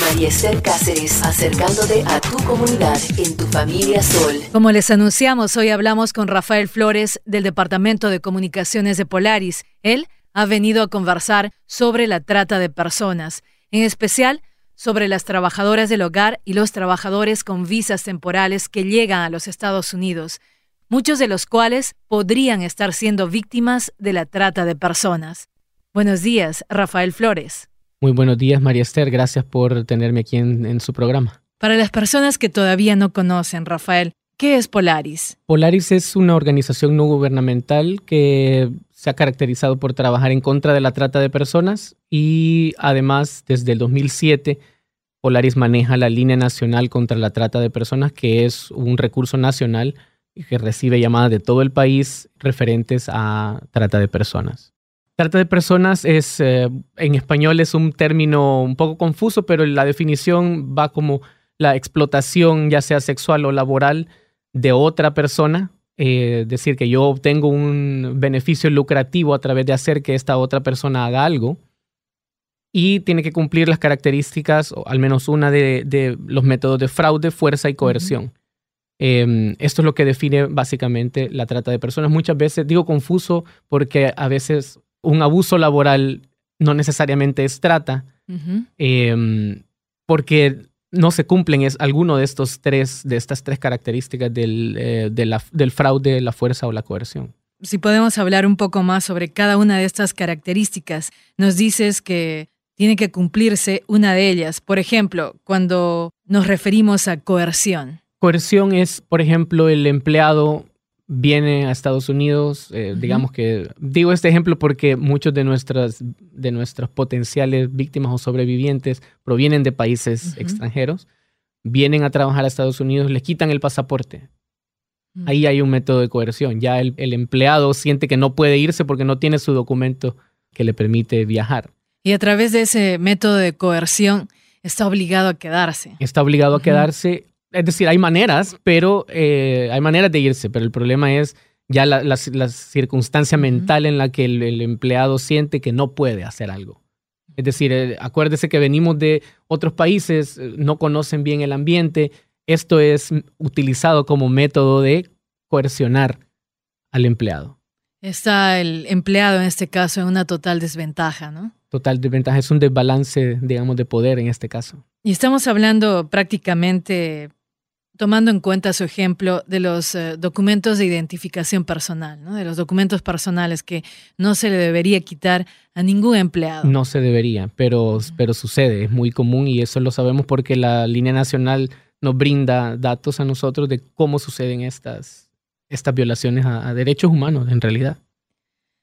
María Esther Cáceres, acercándote a tu comunidad en tu familia Sol. Como les anunciamos, hoy hablamos con Rafael Flores del Departamento de Comunicaciones de Polaris. Él ha venido a conversar sobre la trata de personas, en especial sobre las trabajadoras del hogar y los trabajadores con visas temporales que llegan a los Estados Unidos, muchos de los cuales podrían estar siendo víctimas de la trata de personas. Buenos días, Rafael Flores. Muy buenos días, María Esther. Gracias por tenerme aquí en, su programa. Para las personas que todavía no conocen, Rafael, ¿qué es Polaris? Polaris es una organización no gubernamental que se ha caracterizado por trabajar en contra de la trata de personas y además desde el 2007 Polaris maneja la línea nacional contra la trata de personas, que es un recurso nacional que recibe llamadas de todo el país referentes a trata de personas. Trata de personas es, eh, en español es un término un poco confuso, pero la definición va como la explotación, ya sea sexual o laboral, de otra persona. Eh, es decir, que yo obtengo un beneficio lucrativo a través de hacer que esta otra persona haga algo. Y tiene que cumplir las características, o al menos una de, los métodos de fraude, fuerza y coerción. Em, esto es lo que define básicamente la trata de personas. Muchas veces digo confuso porque a veces un abuso laboral no necesariamente es trata, em, porque no se cumplen es, alguno de estos tres, de estas tres características del, eh, del fraude, la fuerza o la coerción. Si podemos hablar un poco más sobre cada una de estas características, nos dices que tiene que cumplirse una de ellas. Por ejemplo, cuando nos referimos a coerción. Coerción es, por ejemplo, el empleado viene a Estados Unidos, eh, digamos que digo este ejemplo porque muchos de nuestras de nuestros potenciales víctimas o sobrevivientes provienen de países extranjeros, vienen a trabajar a Estados Unidos, les quitan el pasaporte. Mm. Ahí hay un método de coerción. Ya el, el, empleado siente que no puede irse porque no tiene su documento que le permite viajar. Y a través de ese método de coerción está obligado a quedarse. Está obligado a quedarse es decir, hay maneras, pero eh, hay maneras de irse, pero el problema es ya la, circunstancia mental en la que el, empleado siente que no puede hacer algo. Es decir, eh, acuérdese que venimos de otros países, eh, no conocen bien el ambiente. Esto es utilizado como método de coercionar al empleado. Está el empleado en este caso en una total desventaja, ¿no? Total desventaja, es un desbalance, digamos, de poder en este caso. Y estamos hablando prácticamente tomando en cuenta su ejemplo de los eh, documentos de identificación personal, ¿no? de los documentos personales que no se le debería quitar a ningún empleado. No se debería, pero, pero sucede, es muy común y eso lo sabemos porque la línea nacional nos brinda datos a nosotros de cómo suceden estas, estas violaciones a derechos humanos en realidad.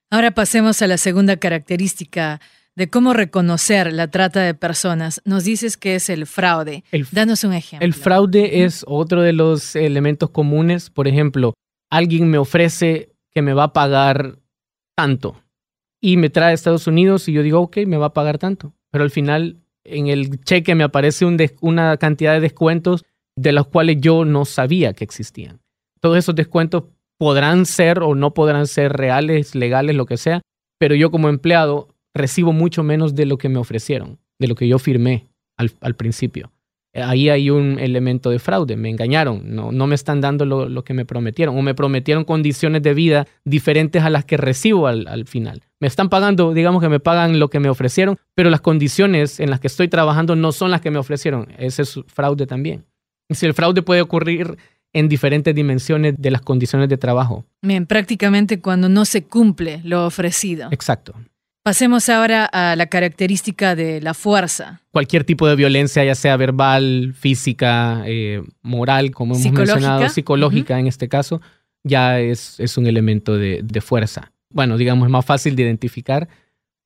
Ahora pasemos a la segunda característica de cómo reconocer la trata de personas, nos dices que es el fraude. Danos un ejemplo. El fraude es otro de los elementos comunes. Por ejemplo, alguien me ofrece que me va a pagar tanto y me trae a Estados Unidos y yo digo, ok, me va a pagar tanto. Pero al final en el cheque me aparece una cantidad de descuentos de los cuales yo no sabía que existían. Todos esos descuentos podrán ser o no podrán ser reales, legales, lo que sea, pero yo como empleado recibo mucho menos de lo que me ofrecieron, de lo que yo firmé al, principio. Ahí hay un elemento de fraude, me engañaron, no, no me están dando lo, que me prometieron o me prometieron condiciones de vida diferentes a las que recibo al, al final. Me están pagando, digamos que me pagan lo que me ofrecieron, pero las condiciones en las que estoy trabajando no son las que me ofrecieron. Ese es fraude también. Si el fraude puede ocurrir en diferentes dimensiones de las condiciones de trabajo. Bien, prácticamente cuando no se cumple lo ofrecido. Exacto. Pasemos ahora a la característica de la fuerza. Cualquier tipo de violencia, ya sea verbal, física, eh, moral, como hemos mencionado, psicológica en este caso, ya es, es un elemento de, de, fuerza. Bueno, digamos, es más fácil de identificar,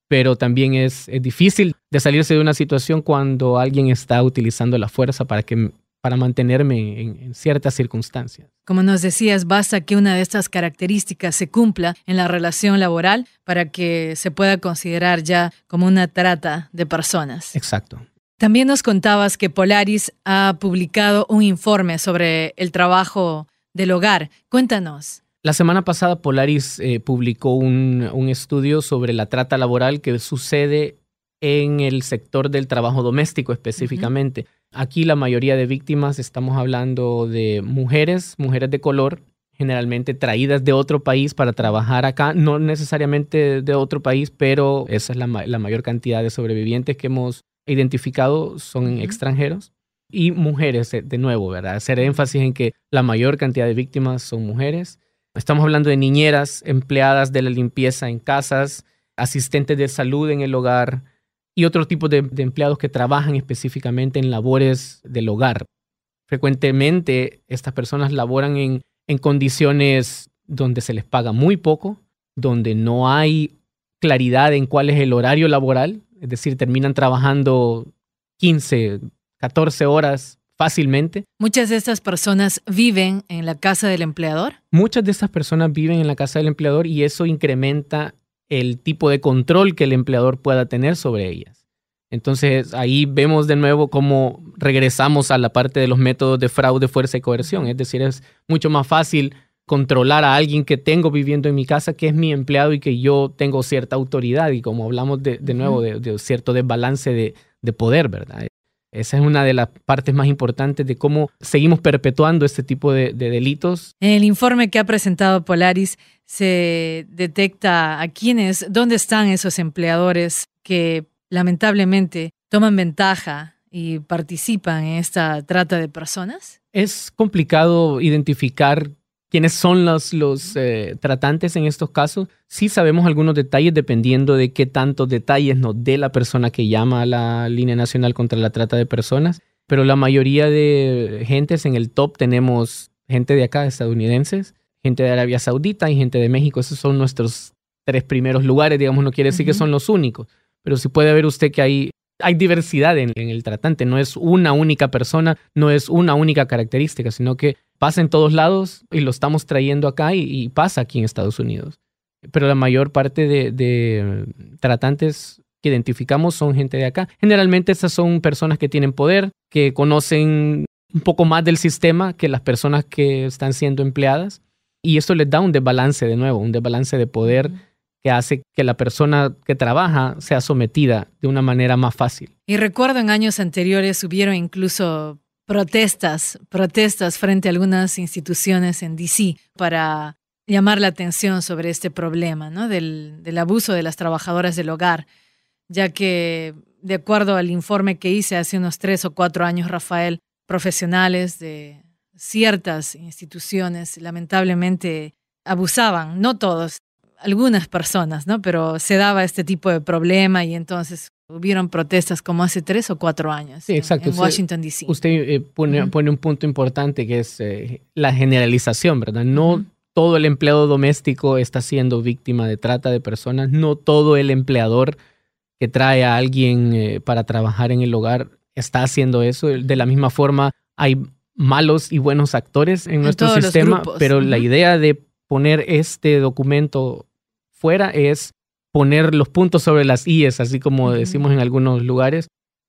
pero también es, es difícil de salirse de una situación cuando alguien está utilizando la fuerza para que para mantenerme en, ciertas circunstancias. Como nos decías, basta que una de estas características se cumpla en la relación laboral para que se pueda considerar ya como una trata de personas. Exacto. También nos contabas que Polaris ha publicado un informe sobre el trabajo del hogar. Cuéntanos. La semana pasada Polaris eh, publicó un, un, estudio sobre la trata laboral que sucede en el sector del trabajo doméstico específicamente. Aquí la mayoría de víctimas estamos hablando de mujeres, mujeres de color, generalmente traídas de otro país para trabajar acá, no necesariamente de otro país, pero esa es la, mayor cantidad de sobrevivientes que hemos identificado son extranjeros y mujeres, eh, de nuevo, ¿verdad? Hacer énfasis en que la mayor cantidad de víctimas son mujeres. Estamos hablando de niñeras, empleadas de la limpieza en casas, asistentes de salud en el hogar y otro tipo de, de empleados que trabajan específicamente en labores del hogar. Frecuentemente estas personas laboran en en condiciones donde se les paga muy poco, donde no hay claridad en cuál es el horario laboral, es decir, terminan trabajando 15, 14 horas fácilmente. Muchas de estas personas viven en la casa del empleador. Muchas de estas personas viven en la casa del empleador y eso incrementa el tipo de control que el empleador pueda tener sobre ellas. Entonces ahí vemos de nuevo cómo regresamos a la parte de los métodos de fraude, fuerza y coerción. Es decir, es mucho más fácil controlar a alguien que tengo viviendo en mi casa, que es mi empleado y que yo tengo cierta autoridad. Y como hablamos de, nuevo de, cierto desbalance de, poder, ¿verdad? Esa es una de las partes más importantes de cómo seguimos perpetuando este tipo de, de, delitos. En el informe que ha presentado Polaris se detecta a quiénes, dónde están esos empleadores que lamentablemente toman ventaja y participan en esta trata de personas? Es complicado identificar quiénes son los, los eh, tratantes en estos casos. Sí sabemos algunos detalles dependiendo de qué tantos detalles nos dé la persona que llama a la línea nacional contra la trata de personas, pero la mayoría de gentes en el top tenemos gente de acá, estadounidenses, gente de Arabia Saudita y gente de México. Esos son nuestros tres primeros lugares, digamos, no quiere decir que son los únicos pero sí puede ver usted que hay, hay diversidad en, el tratante, no es una única persona, no es una única característica, sino que pasa en todos lados y lo estamos trayendo acá y, pasa aquí en Estados Unidos. Pero la mayor parte de, tratantes que identificamos son gente de acá. Generalmente esas son personas que tienen poder, que conocen un poco más del sistema que las personas que están siendo empleadas. Y esto les da un desbalance de nuevo, un desbalance de poder que hace que la persona que trabaja sea sometida de una manera más fácil. Y recuerdo en años anteriores hubieron incluso protestas, protestas frente a algunas instituciones en DC para llamar la atención sobre este problema ¿no? del, del abuso de las trabajadoras del hogar, ya que de acuerdo al informe que hice hace unos tres o cuatro años, Rafael, profesionales de ciertas instituciones lamentablemente abusaban, no todos, algunas personas, ¿no? Pero se daba este tipo de problema y entonces hubieron protestas como hace tres o cuatro años sí, exacto. en, Washington, D.C. Usted eh, pone, un punto importante que es eh, la generalización, ¿verdad? No todo el empleado doméstico está siendo víctima de trata de personas, no todo el empleador que trae a alguien eh, para trabajar en el hogar está haciendo eso. De la misma forma, hay malos y buenos actores en, nuestro sistema, pero la idea de poner este documento fuera es poner los puntos sobre las IES, así como decimos en algunos lugares,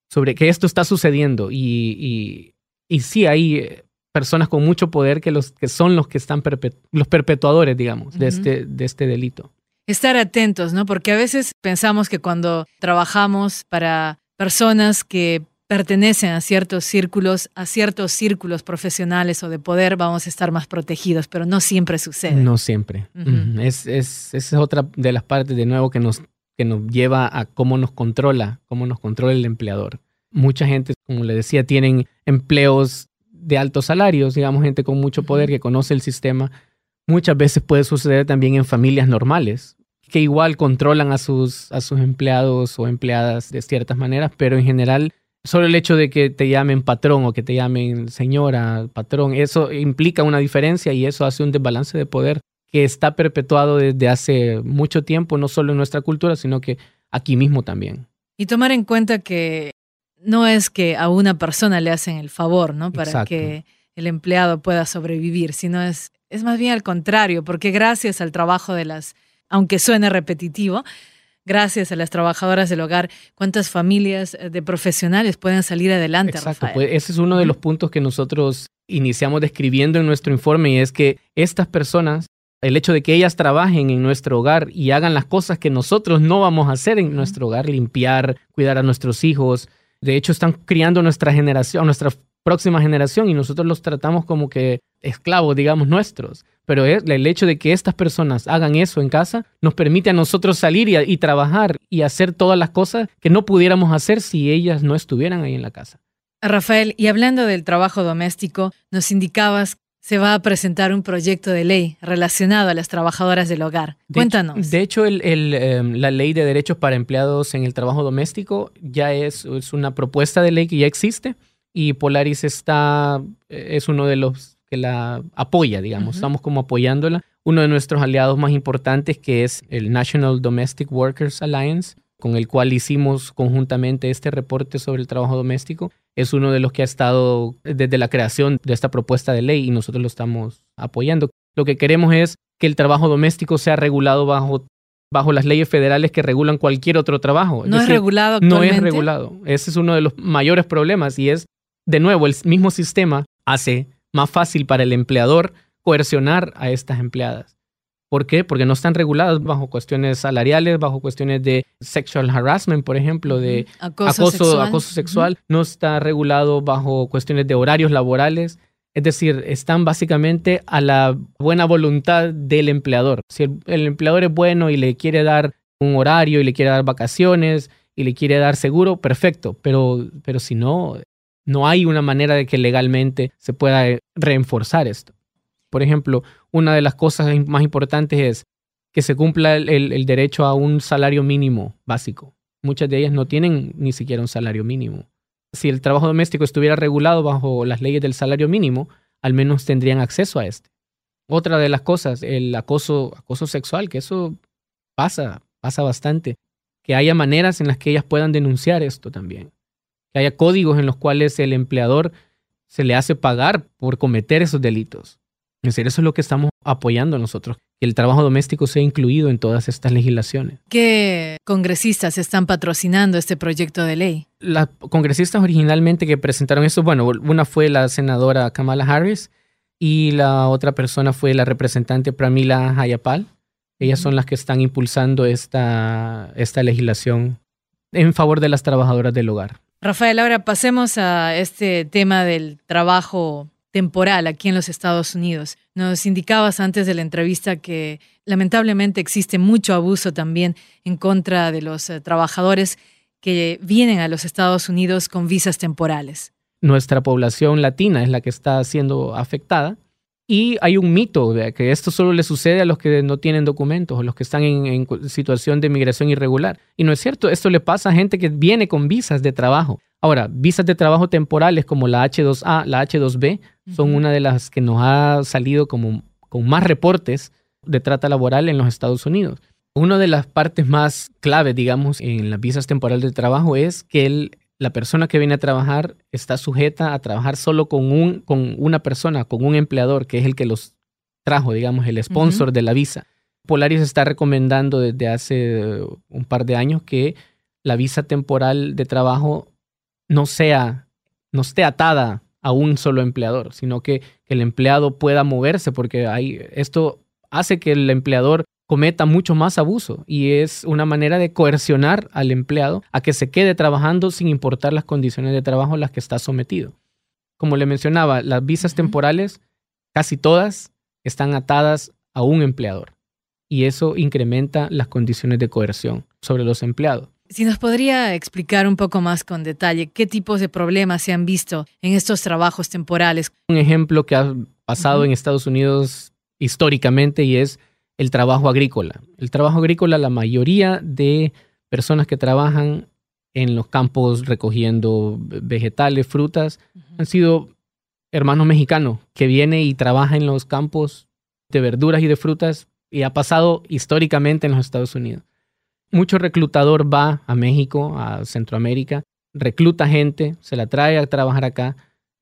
sobre que esto está sucediendo. Y, y, sí hay eh, personas con mucho poder que, los, que son los que están los perpetuadores, digamos, de, este, de este delito. Estar atentos, ¿no? Porque a veces pensamos que cuando trabajamos para personas que pertenecen a ciertos círculos, a ciertos círculos profesionales o de poder, vamos a estar más protegidos, pero no siempre sucede. No siempre. es, es, esa es otra de las partes de nuevo que nos, que nos lleva a cómo nos controla, cómo nos controla el empleador. Mucha gente, como le decía, tienen empleos de altos salarios, digamos, gente con mucho poder que conoce el sistema. Muchas veces puede suceder también en familias normales, que igual controlan a sus, a sus empleados o empleadas de ciertas maneras, pero en general Solo el hecho de que te llamen patrón o que te llamen señora, patrón, eso implica una diferencia y eso hace un desbalance de poder que está perpetuado desde hace mucho tiempo, no solo en nuestra cultura, sino que aquí mismo también. Y tomar en cuenta que no es que a una persona le hacen el favor, ¿no? Para que el empleado pueda sobrevivir, sino es, es más bien al contrario, porque gracias al trabajo de las, aunque suene repetitivo, gracias a las trabajadoras del hogar, cuántas familias eh, de profesionales pueden salir adelante. Exacto, pues ese es uno de los puntos que nosotros iniciamos describiendo en nuestro informe y es que estas personas, El hecho de que ellas trabajen en nuestro hogar y hagan las cosas que nosotros no vamos a hacer en nuestro hogar, limpiar, cuidar a nuestros hijos. De hecho, están criando nuestra generación, nuestra próxima generación y nosotros los tratamos como que esclavos, digamos, nuestros. Pero el hecho de que estas personas hagan eso en casa nos permite a nosotros salir y, y trabajar y hacer todas las cosas que no pudiéramos hacer si ellas no estuvieran ahí en la casa. Rafael, y hablando del trabajo doméstico, nos indicabas se va a presentar un proyecto de ley relacionado a las trabajadoras del hogar. Cuéntanos. de hecho, em, la ley de derechos para empleados en el trabajo doméstico ya es, es, una propuesta de ley que ya existe y Polaris está, es uno de los que la apoya, digamos. Estamos como apoyándola. Uno de nuestros aliados más importantes, que es el National Domestic Workers Alliance, con el cual hicimos conjuntamente este reporte sobre el trabajo doméstico, es uno de los que ha estado desde la creación de esta propuesta de ley y nosotros lo estamos apoyando. Lo que queremos es que el trabajo doméstico sea regulado bajo, bajo las leyes federales que regulan cualquier otro trabajo. ¿No es, regulado actualmente? No es regulado. Ese es uno de los mayores problemas y es, de nuevo, el mismo sistema hace más fácil para el empleador coercionar a estas empleadas. ¿Por qué? Porque no están reguladas bajo cuestiones salariales, bajo cuestiones de sexual harassment, por ejemplo, de acoso, sexual. No está regulado bajo cuestiones de horarios laborales. Es decir, están básicamente a la buena voluntad del empleador. Si el, empleador es bueno y le quiere dar un horario y le quiere dar vacaciones y le quiere dar seguro, perfecto. Pero, pero si no, no hay una manera de que legalmente se pueda reenforzar esto. Por ejemplo, una de las cosas más importantes es que se cumpla el, derecho a un salario mínimo básico. Muchas de ellas no tienen ni siquiera un salario mínimo. Si el trabajo doméstico estuviera regulado bajo las leyes del salario mínimo, al menos tendrían acceso a este. Otra de las cosas, el acoso, acoso sexual, que eso pasa, pasa bastante. Que haya maneras en las que ellas puedan denunciar esto también. Que haya códigos en los cuales el empleador se le hace pagar por cometer esos delitos. Es decir, eso es lo que estamos apoyando nosotros, que el trabajo doméstico sea incluido en todas estas legislaciones. ¿Qué congresistas están patrocinando este proyecto de ley? Las congresistas originalmente que presentaron eso, bueno, una fue la senadora Kamala Harris y la otra persona fue la representante Pramila Hayapal. Ellas son las que están impulsando esta, esta legislación en favor de las trabajadoras del hogar. Rafael, ahora pasemos a este tema del trabajo temporal aquí en los Estados Unidos. Nos indicabas antes de la entrevista que lamentablemente existe mucho abuso también en contra de los eh, trabajadores que vienen a los Estados Unidos con visas temporales. Nuestra población latina es la que está siendo afectada y hay un mito de que esto solo le sucede a los que no tienen documentos o los que están en, en, situación de migración irregular. Y no es cierto, esto le pasa a gente que viene con visas de trabajo. Ahora, visas de trabajo temporales como la H2A, la H2B, son una de las que nos ha salido como con más reportes de trata laboral en los Estados Unidos. Una de las partes más clave, digamos, en las visas temporales de trabajo es que la persona que viene a trabajar está sujeta a trabajar solo con, un, con una persona, con un empleador, que es el que los trajo, digamos, el sponsor de la visa. Polaris está recomendando desde hace un par de años que la visa temporal de trabajo no sea, no esté atada a un solo empleador, sino que, el empleado pueda moverse, porque hay, esto hace que el empleador cometa mucho más abuso y es una manera de coercionar al empleado a que se quede trabajando sin importar las condiciones de trabajo a las que está sometido. Como le mencionaba, las visas temporales, casi todas, están atadas a un empleador y eso incrementa las condiciones de coerción sobre los empleados. Si nos podría explicar un poco más con detalle qué tipos de problemas se han visto en estos trabajos temporales. Un ejemplo que ha pasado en Estados Unidos históricamente y es el trabajo agrícola. El trabajo agrícola, la mayoría de personas que trabajan en los campos recogiendo vegetales, frutas, han sido hermanos mexicanos que vienen y trabajan en los campos de verduras y de frutas y ha pasado históricamente en los Estados Unidos mucho reclutador va a México, a Centroamérica, recluta gente, se la trae a trabajar acá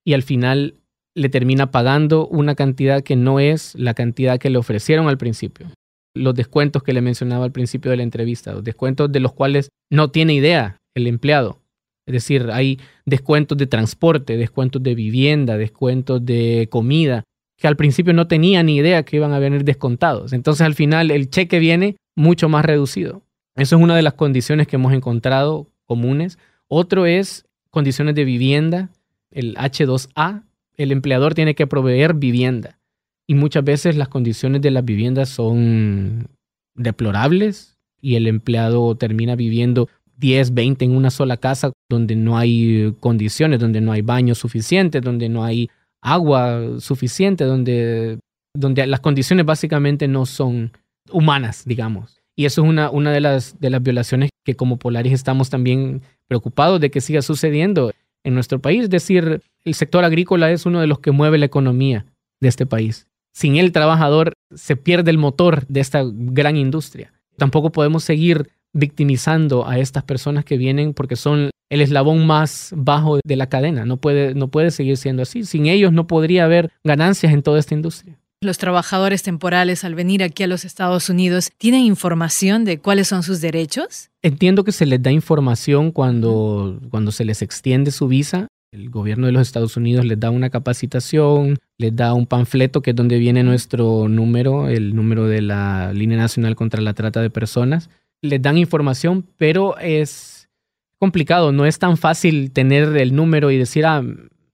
y al final le termina pagando una cantidad que no es la cantidad que le ofrecieron al principio. Los descuentos que le mencionaba al principio de la entrevista, los descuentos de los cuales no tiene idea el empleado. Es decir, hay descuentos de transporte, descuentos de vivienda, descuentos de comida, que al principio no tenía ni idea que iban a venir descontados. Entonces al final el cheque viene mucho más reducido. Eso es una de las condiciones que hemos encontrado comunes. Otro es condiciones de vivienda, el H2A. El empleador tiene que proveer vivienda y muchas veces las condiciones de las viviendas son deplorables y el empleado termina viviendo 10, 20 en una sola casa donde no hay condiciones, donde no hay baños suficientes, donde no hay agua suficiente, donde, donde las condiciones básicamente no son humanas, digamos. Y eso es una, una de, las, de las violaciones que como Polaris estamos también preocupados de que siga sucediendo en nuestro país. Es decir, el sector agrícola es uno de los que mueve la economía de este país. Sin el trabajador se pierde el motor de esta gran industria. Tampoco podemos seguir victimizando a estas personas que vienen porque son el eslabón más bajo de la cadena. No puede, no puede seguir siendo así. Sin ellos no podría haber ganancias en toda esta industria. Los trabajadores temporales al venir aquí a los Estados Unidos tienen información de cuáles son sus derechos? Entiendo que se les da información cuando, cuando se les extiende su visa. El gobierno de los Estados Unidos les da una capacitación, les da un panfleto que es donde viene nuestro número, el número de la Línea Nacional contra la Trata de Personas. Les dan información, pero es complicado, no es tan fácil tener el número y decir, ah,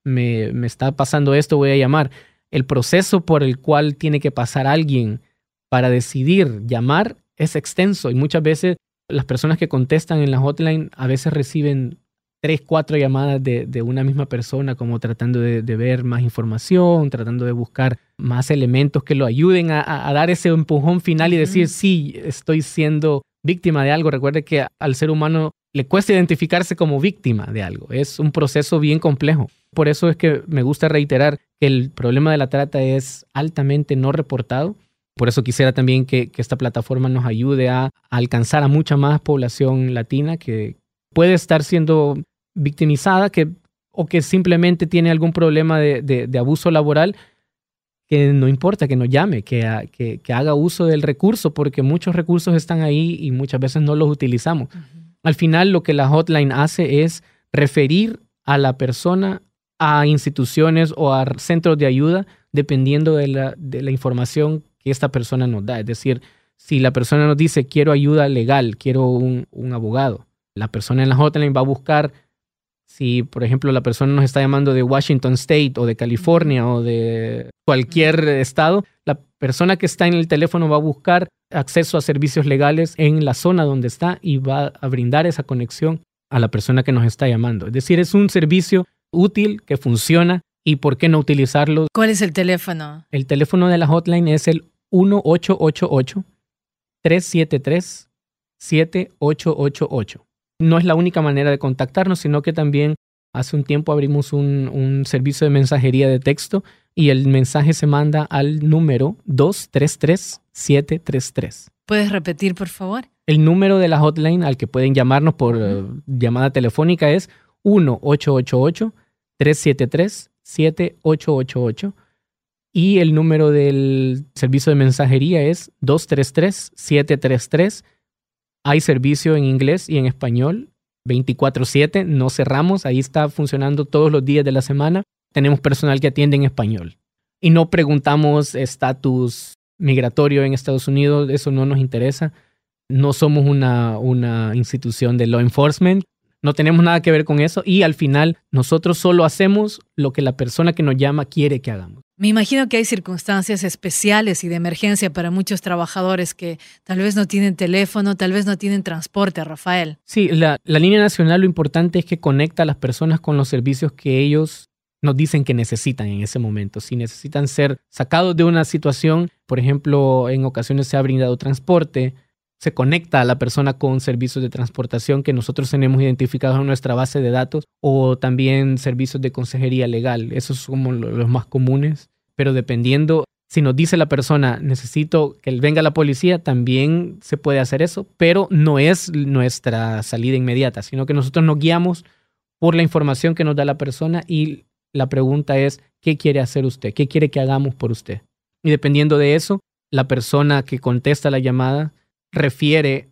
me, me está pasando esto, voy a llamar. El proceso por el cual tiene que pasar alguien para decidir llamar es extenso y muchas veces las personas que contestan en la hotline a veces reciben tres, cuatro llamadas de, una misma persona, como tratando de, ver más información, tratando de buscar más elementos que lo ayuden a, dar ese empujón final y decir, sí, estoy siendo víctima de algo. Recuerde que al ser humano le cuesta identificarse como víctima de algo. Es un proceso bien complejo. Por eso es que me gusta reiterar que el problema de la trata es altamente no reportado. Por eso quisiera también que, esta plataforma nos ayude a, alcanzar a mucha más población latina que puede estar siendo victimizada que, o que simplemente tiene algún problema de, abuso laboral, que no importa, que nos llame, que, que, haga uso del recurso, porque muchos recursos están ahí y muchas veces no los utilizamos. Al final lo que la hotline hace es referir a la persona a instituciones o a centros de ayuda dependiendo de la, de la información que esta persona nos da. Es decir, si la persona nos dice quiero ayuda legal, quiero un, un abogado, la persona en la hotline va a buscar si, por ejemplo, la persona nos está llamando de Washington State o de California o de cualquier estado, la persona que está en el teléfono va a buscar acceso a servicios legales en la zona donde está y va a brindar esa conexión a la persona que nos está llamando. Es decir, es un servicio útil que funciona y ¿por qué no utilizarlo? ¿Cuál es el teléfono? El teléfono de la hotline es el 1888 373 7888 no es la única manera de contactarnos, sino que también hace un tiempo abrimos un, servicio de mensajería de texto y el mensaje se manda al número 233-733. ¿Puedes repetir, por favor? El número de la hotline al que pueden llamarnos por llamada telefónica es 1-888-373-7888 y el número del servicio de mensajería es 233-733 hay servicio en inglés y en español 24/7, no cerramos, ahí está funcionando todos los días de la semana. Tenemos personal que atiende en español. Y no preguntamos estatus migratorio en Estados Unidos, eso no nos interesa. No somos una, una institución de law enforcement, no tenemos nada que ver con eso y al final nosotros solo hacemos lo que la persona que nos llama quiere que hagamos. Me imagino que hay circunstancias especiales y de emergencia para muchos trabajadores que tal vez no tienen teléfono, tal vez no tienen transporte, Rafael. Sí, la, línea nacional lo importante es que conecta a las personas con los servicios que ellos nos dicen que necesitan en ese momento. Si necesitan ser sacados de una situación, por ejemplo, en ocasiones se ha brindado transporte, se conecta a la persona con servicios de transportación que nosotros tenemos identificados en nuestra base de datos o también servicios de consejería legal. Esos son como los más comunes, pero dependiendo, si nos dice la persona, necesito que venga la policía, también se puede hacer eso, pero no es nuestra salida inmediata, sino que nosotros nos guiamos por la información que nos da la persona y la pregunta es, ¿qué quiere hacer usted? ¿Qué quiere que hagamos por usted? Y dependiendo de eso, la persona que contesta la llamada refiere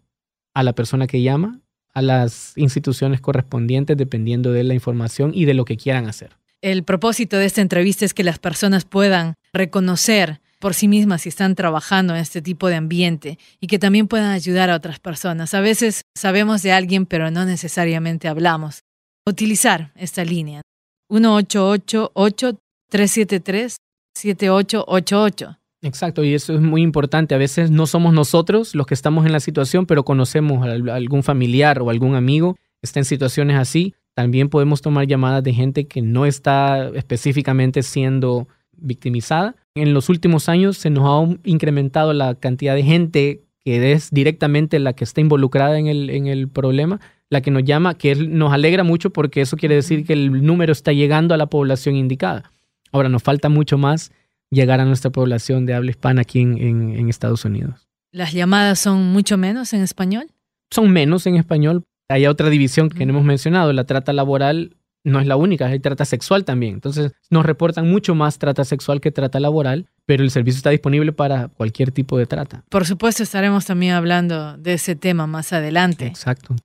a la persona que llama, a las instituciones correspondientes, dependiendo de la información y de lo que quieran hacer. El propósito de esta entrevista es que las personas puedan reconocer por sí mismas si están trabajando en este tipo de ambiente y que también puedan ayudar a otras personas. A veces sabemos de alguien, pero no necesariamente hablamos. Utilizar esta línea. 1-888-373-7888. Exacto, y eso es muy importante. A veces no somos nosotros los que estamos en la situación, pero conocemos a algún familiar o algún amigo que está en situaciones así. También podemos tomar llamadas de gente que no está específicamente siendo victimizada. En los últimos años se nos ha incrementado la cantidad de gente que es directamente la que está involucrada en el, en el problema, la que nos llama, que nos alegra mucho porque eso quiere decir que el número está llegando a la población indicada. Ahora nos falta mucho más llegar a nuestra población de habla hispana aquí en, en Estados Unidos. ¿Las llamadas son mucho menos en español? Son menos en español. Hay otra división que no hemos mencionado, la trata laboral no es la única, hay trata sexual también. Entonces nos reportan mucho más trata sexual que trata laboral, pero el servicio está disponible para cualquier tipo de trata. Por supuesto, estaremos también hablando de ese tema más adelante. Exacto.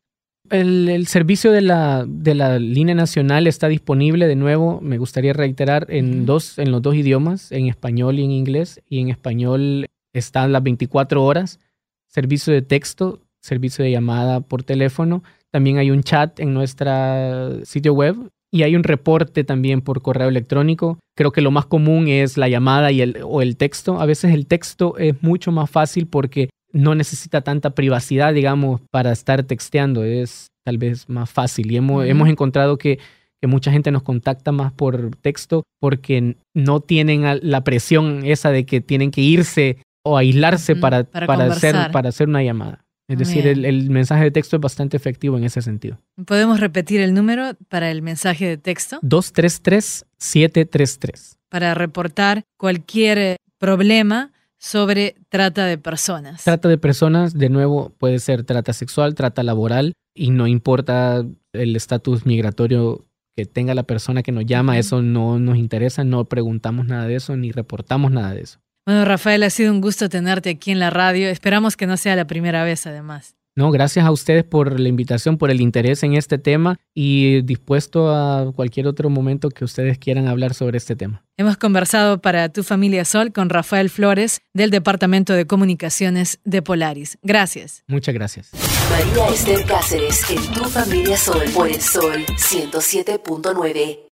El, servicio de la, de la, línea nacional está disponible, de nuevo, me gustaría reiterar, en, dos, en los dos idiomas, en español y en inglés. Y en español están las 24 horas, servicio de texto, servicio de llamada por teléfono. También hay un chat en nuestro sitio web y hay un reporte también por correo electrónico. Creo que lo más común es la llamada y el, o el texto. A veces el texto es mucho más fácil porque no necesita tanta privacidad, digamos, para estar texteando. Es tal vez más fácil. Y hemos, hemos encontrado que, que, mucha gente nos contacta más por texto porque no tienen la presión esa de que tienen que irse o aislarse para, para, hacer, para hacer una llamada. Es decir, el, mensaje de texto es bastante efectivo en ese sentido. ¿Podemos repetir el número para el mensaje de texto? 233-733. Para reportar cualquier problema sobre trata de personas. Trata de personas, de nuevo, puede ser trata sexual, trata laboral, y no importa el estatus migratorio que tenga la persona que nos llama, eso no nos interesa, no preguntamos nada de eso, ni reportamos nada de eso. Bueno, Rafael, ha sido un gusto tenerte aquí en la radio. Esperamos que no sea la primera vez, además. No, gracias a ustedes por la invitación, por el interés en este tema y dispuesto a cualquier otro momento que ustedes quieran hablar sobre este tema. Hemos conversado para Tu Familia Sol con Rafael Flores del Departamento de Comunicaciones de Polaris. Gracias. Muchas gracias. María Esther Cáceres en Tu Familia Sol por el Sol 107.9.